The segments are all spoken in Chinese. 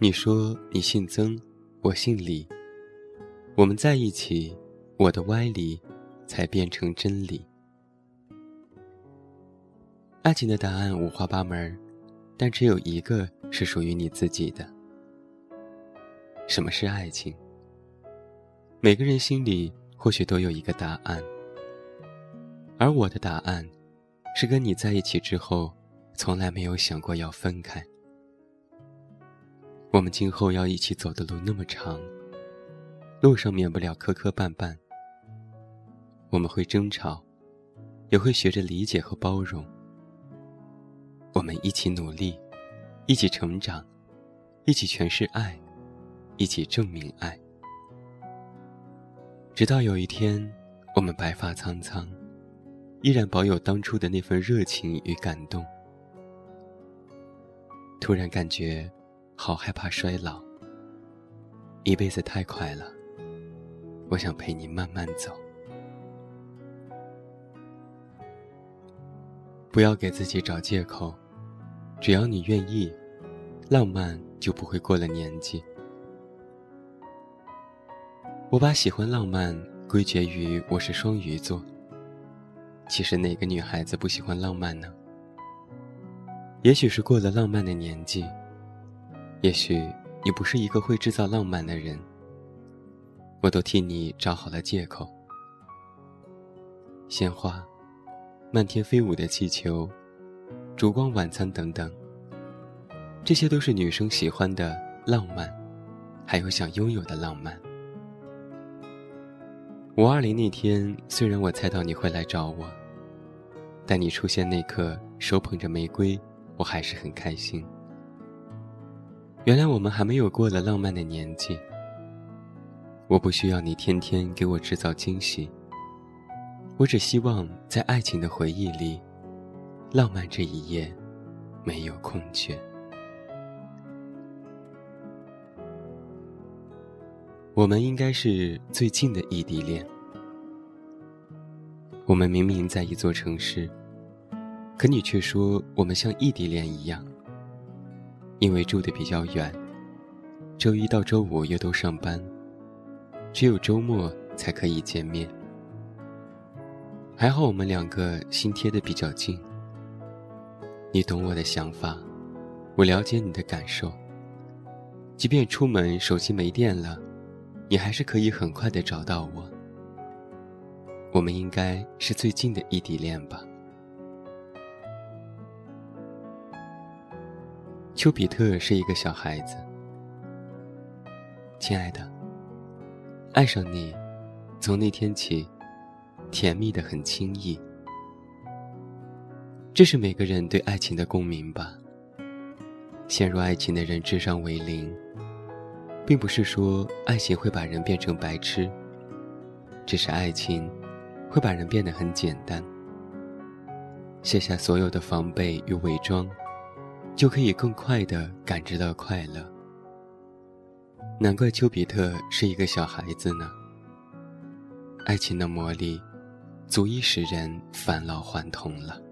你说你姓曾，我姓李。我们在一起，我的歪理才变成真理。爱情的答案五花八门，但只有一个是属于你自己的。什么是爱情？每个人心里或许都有一个答案，而我的答案，是跟你在一起之后，从来没有想过要分开。我们今后要一起走的路那么长，路上免不了磕磕绊绊。我们会争吵，也会学着理解和包容。我们一起努力，一起成长，一起诠释爱，一起证明爱。直到有一天，我们白发苍苍，依然保有当初的那份热情与感动。突然感觉。好害怕衰老，一辈子太快了。我想陪你慢慢走，不要给自己找借口。只要你愿意，浪漫就不会过了年纪。我把喜欢浪漫归结于我是双鱼座。其实哪个女孩子不喜欢浪漫呢？也许是过了浪漫的年纪。也许你不是一个会制造浪漫的人，我都替你找好了借口。鲜花、漫天飞舞的气球、烛光晚餐等等，这些都是女生喜欢的浪漫，还有想拥有的浪漫。五二零那天，虽然我猜到你会来找我，但你出现那刻手捧着玫瑰，我还是很开心。原来我们还没有过了浪漫的年纪。我不需要你天天给我制造惊喜。我只希望在爱情的回忆里，浪漫这一页没有空缺。我们应该是最近的异地恋。我们明明在一座城市，可你却说我们像异地恋一样。因为住的比较远，周一到周五又都上班，只有周末才可以见面。还好我们两个心贴的比较近。你懂我的想法，我了解你的感受。即便出门手机没电了，你还是可以很快的找到我。我们应该是最近的异地恋吧。丘比特是一个小孩子，亲爱的，爱上你，从那天起，甜蜜的很轻易。这是每个人对爱情的共鸣吧。陷入爱情的人智商为零，并不是说爱情会把人变成白痴，只是爱情会把人变得很简单，卸下所有的防备与伪装。就可以更快地感知到快乐。难怪丘比特是一个小孩子呢。爱情的魔力，足以使人返老还童了。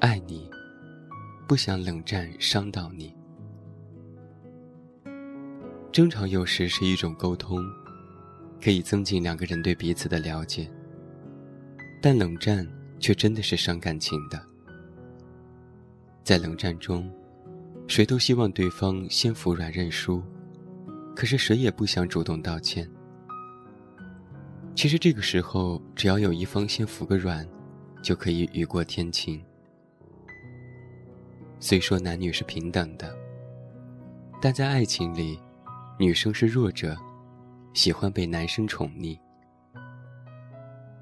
爱你，不想冷战伤到你。争吵有时是一种沟通，可以增进两个人对彼此的了解。但冷战。却真的是伤感情的。在冷战中，谁都希望对方先服软认输，可是谁也不想主动道歉。其实这个时候，只要有一方先服个软，就可以雨过天晴。虽说男女是平等的，但在爱情里，女生是弱者，喜欢被男生宠溺，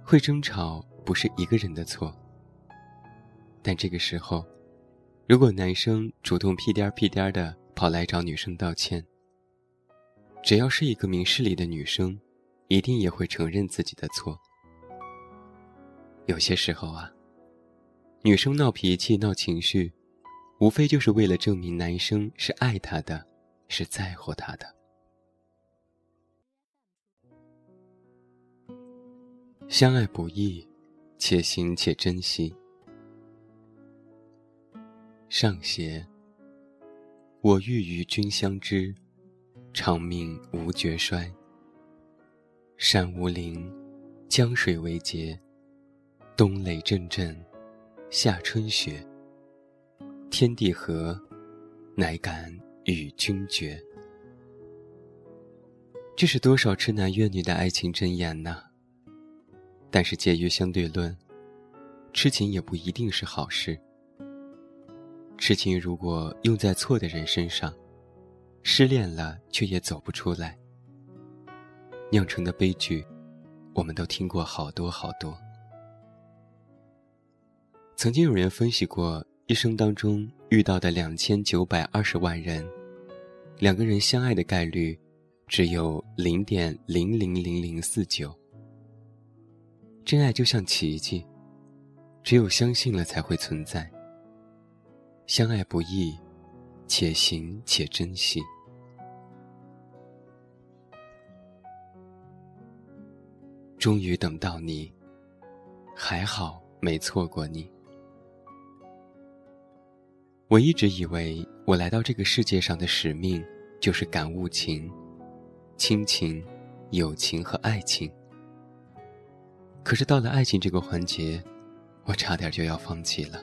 会争吵。不是一个人的错，但这个时候，如果男生主动屁颠儿屁颠儿的跑来找女生道歉，只要是一个明事理的女生，一定也会承认自己的错。有些时候啊，女生闹脾气、闹情绪，无非就是为了证明男生是爱她的，是在乎她的。相爱不易。且行且珍惜。上邪。我欲与君相知，长命无绝衰。山无陵，江水为竭，冬雷阵阵，夏春雪。天地合，乃敢与君绝。这是多少痴男怨女的爱情箴言呐！但是介于相对论，痴情也不一定是好事。痴情如果用在错的人身上，失恋了却也走不出来，酿成的悲剧，我们都听过好多好多。曾经有人分析过，一生当中遇到的两千九百二十万人，两个人相爱的概率。只有零点零零零零四九。真爱就像奇迹，只有相信了才会存在。相爱不易，且行且珍惜。终于等到你，还好没错过你。我一直以为我来到这个世界上的使命就是感悟情。亲情、友情和爱情。可是到了爱情这个环节，我差点就要放弃了。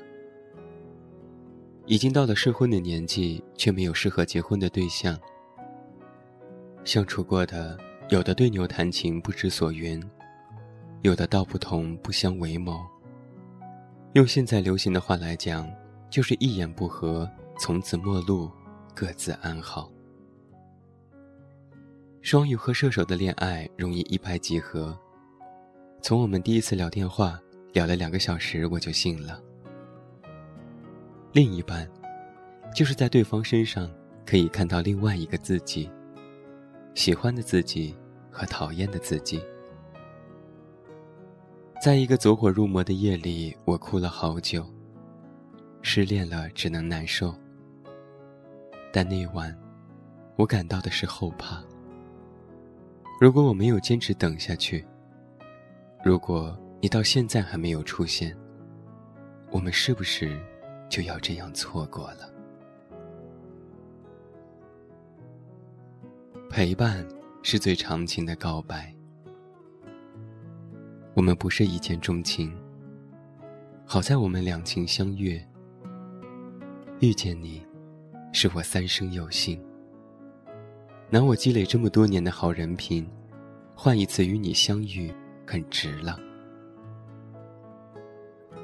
已经到了适婚的年纪，却没有适合结婚的对象。相处过的，有的对牛弹琴不知所云，有的道不同不相为谋。用现在流行的话来讲，就是一言不合，从此陌路，各自安好。双鱼和射手的恋爱容易一拍即合，从我们第一次聊电话聊了两个小时，我就信了。另一半，就是在对方身上可以看到另外一个自己，喜欢的自己和讨厌的自己。在一个走火入魔的夜里，我哭了好久。失恋了，只能难受。但那晚，我感到的是后怕。如果我没有坚持等下去，如果你到现在还没有出现，我们是不是就要这样错过了？陪伴是最长情的告白。我们不是一见钟情，好在我们两情相悦。遇见你，是我三生有幸。拿我积累这么多年的好人品，换一次与你相遇，很值了。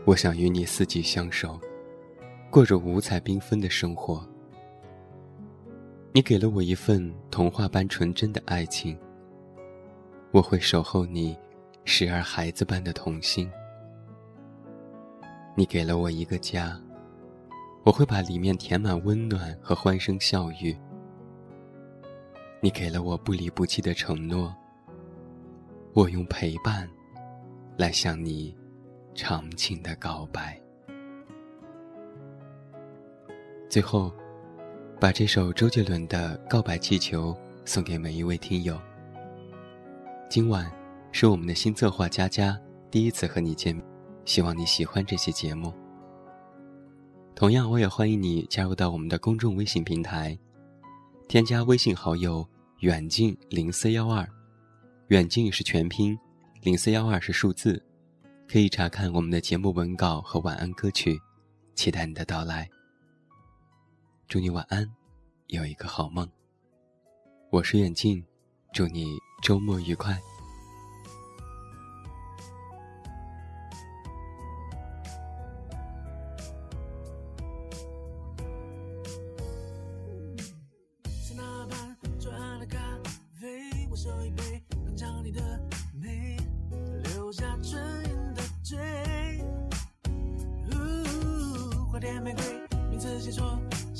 我想与你四季相守，过着五彩缤纷的生活。你给了我一份童话般纯真的爱情，我会守候你，时而孩子般的童心。你给了我一个家，我会把里面填满温暖和欢声笑语。你给了我不离不弃的承诺，我用陪伴来向你长情的告白。最后，把这首周杰伦的《告白气球》送给每一位听友。今晚是我们的新策划佳佳第一次和你见面，希望你喜欢这期节目。同样，我也欢迎你加入到我们的公众微信平台。添加微信好友远近零四幺二，远近是全拼，零四幺二是数字，可以查看我们的节目文稿和晚安歌曲，期待你的到来。祝你晚安，有一个好梦。我是远近，祝你周末愉快。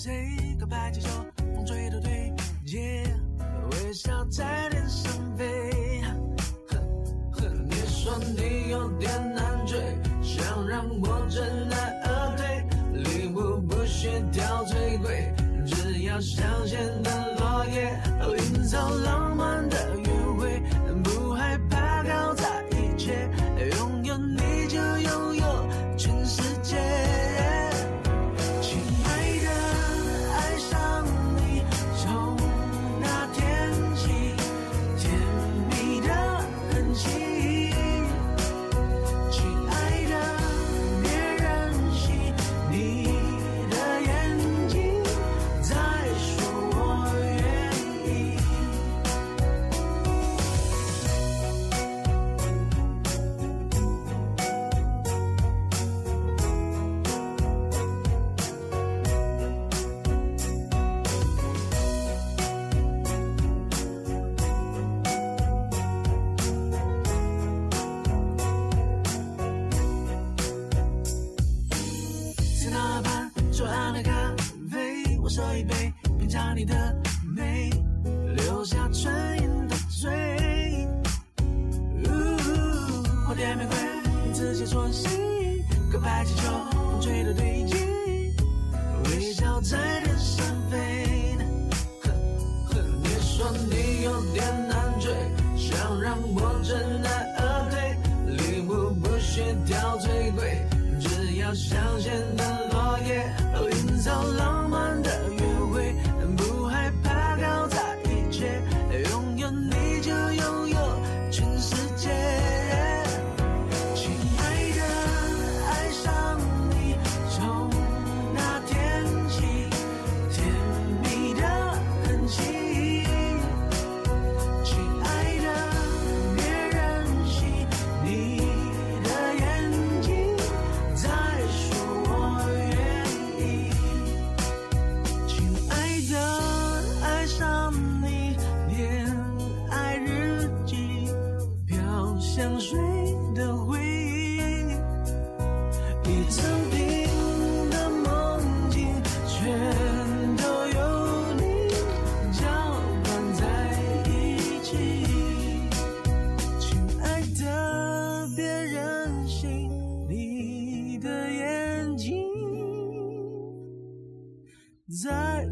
谁告白气球，风吹都对。喝一杯，品尝你的美，留下唇印的嘴。花店玫瑰，你自己作谁，告白气球，风吹的堆积，微笑在天上飞。你说你有点难追，想让我知难而退，礼物不需挑最贵，只要香榭的落叶，营造浪。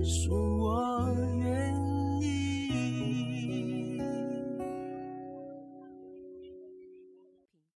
在说我愿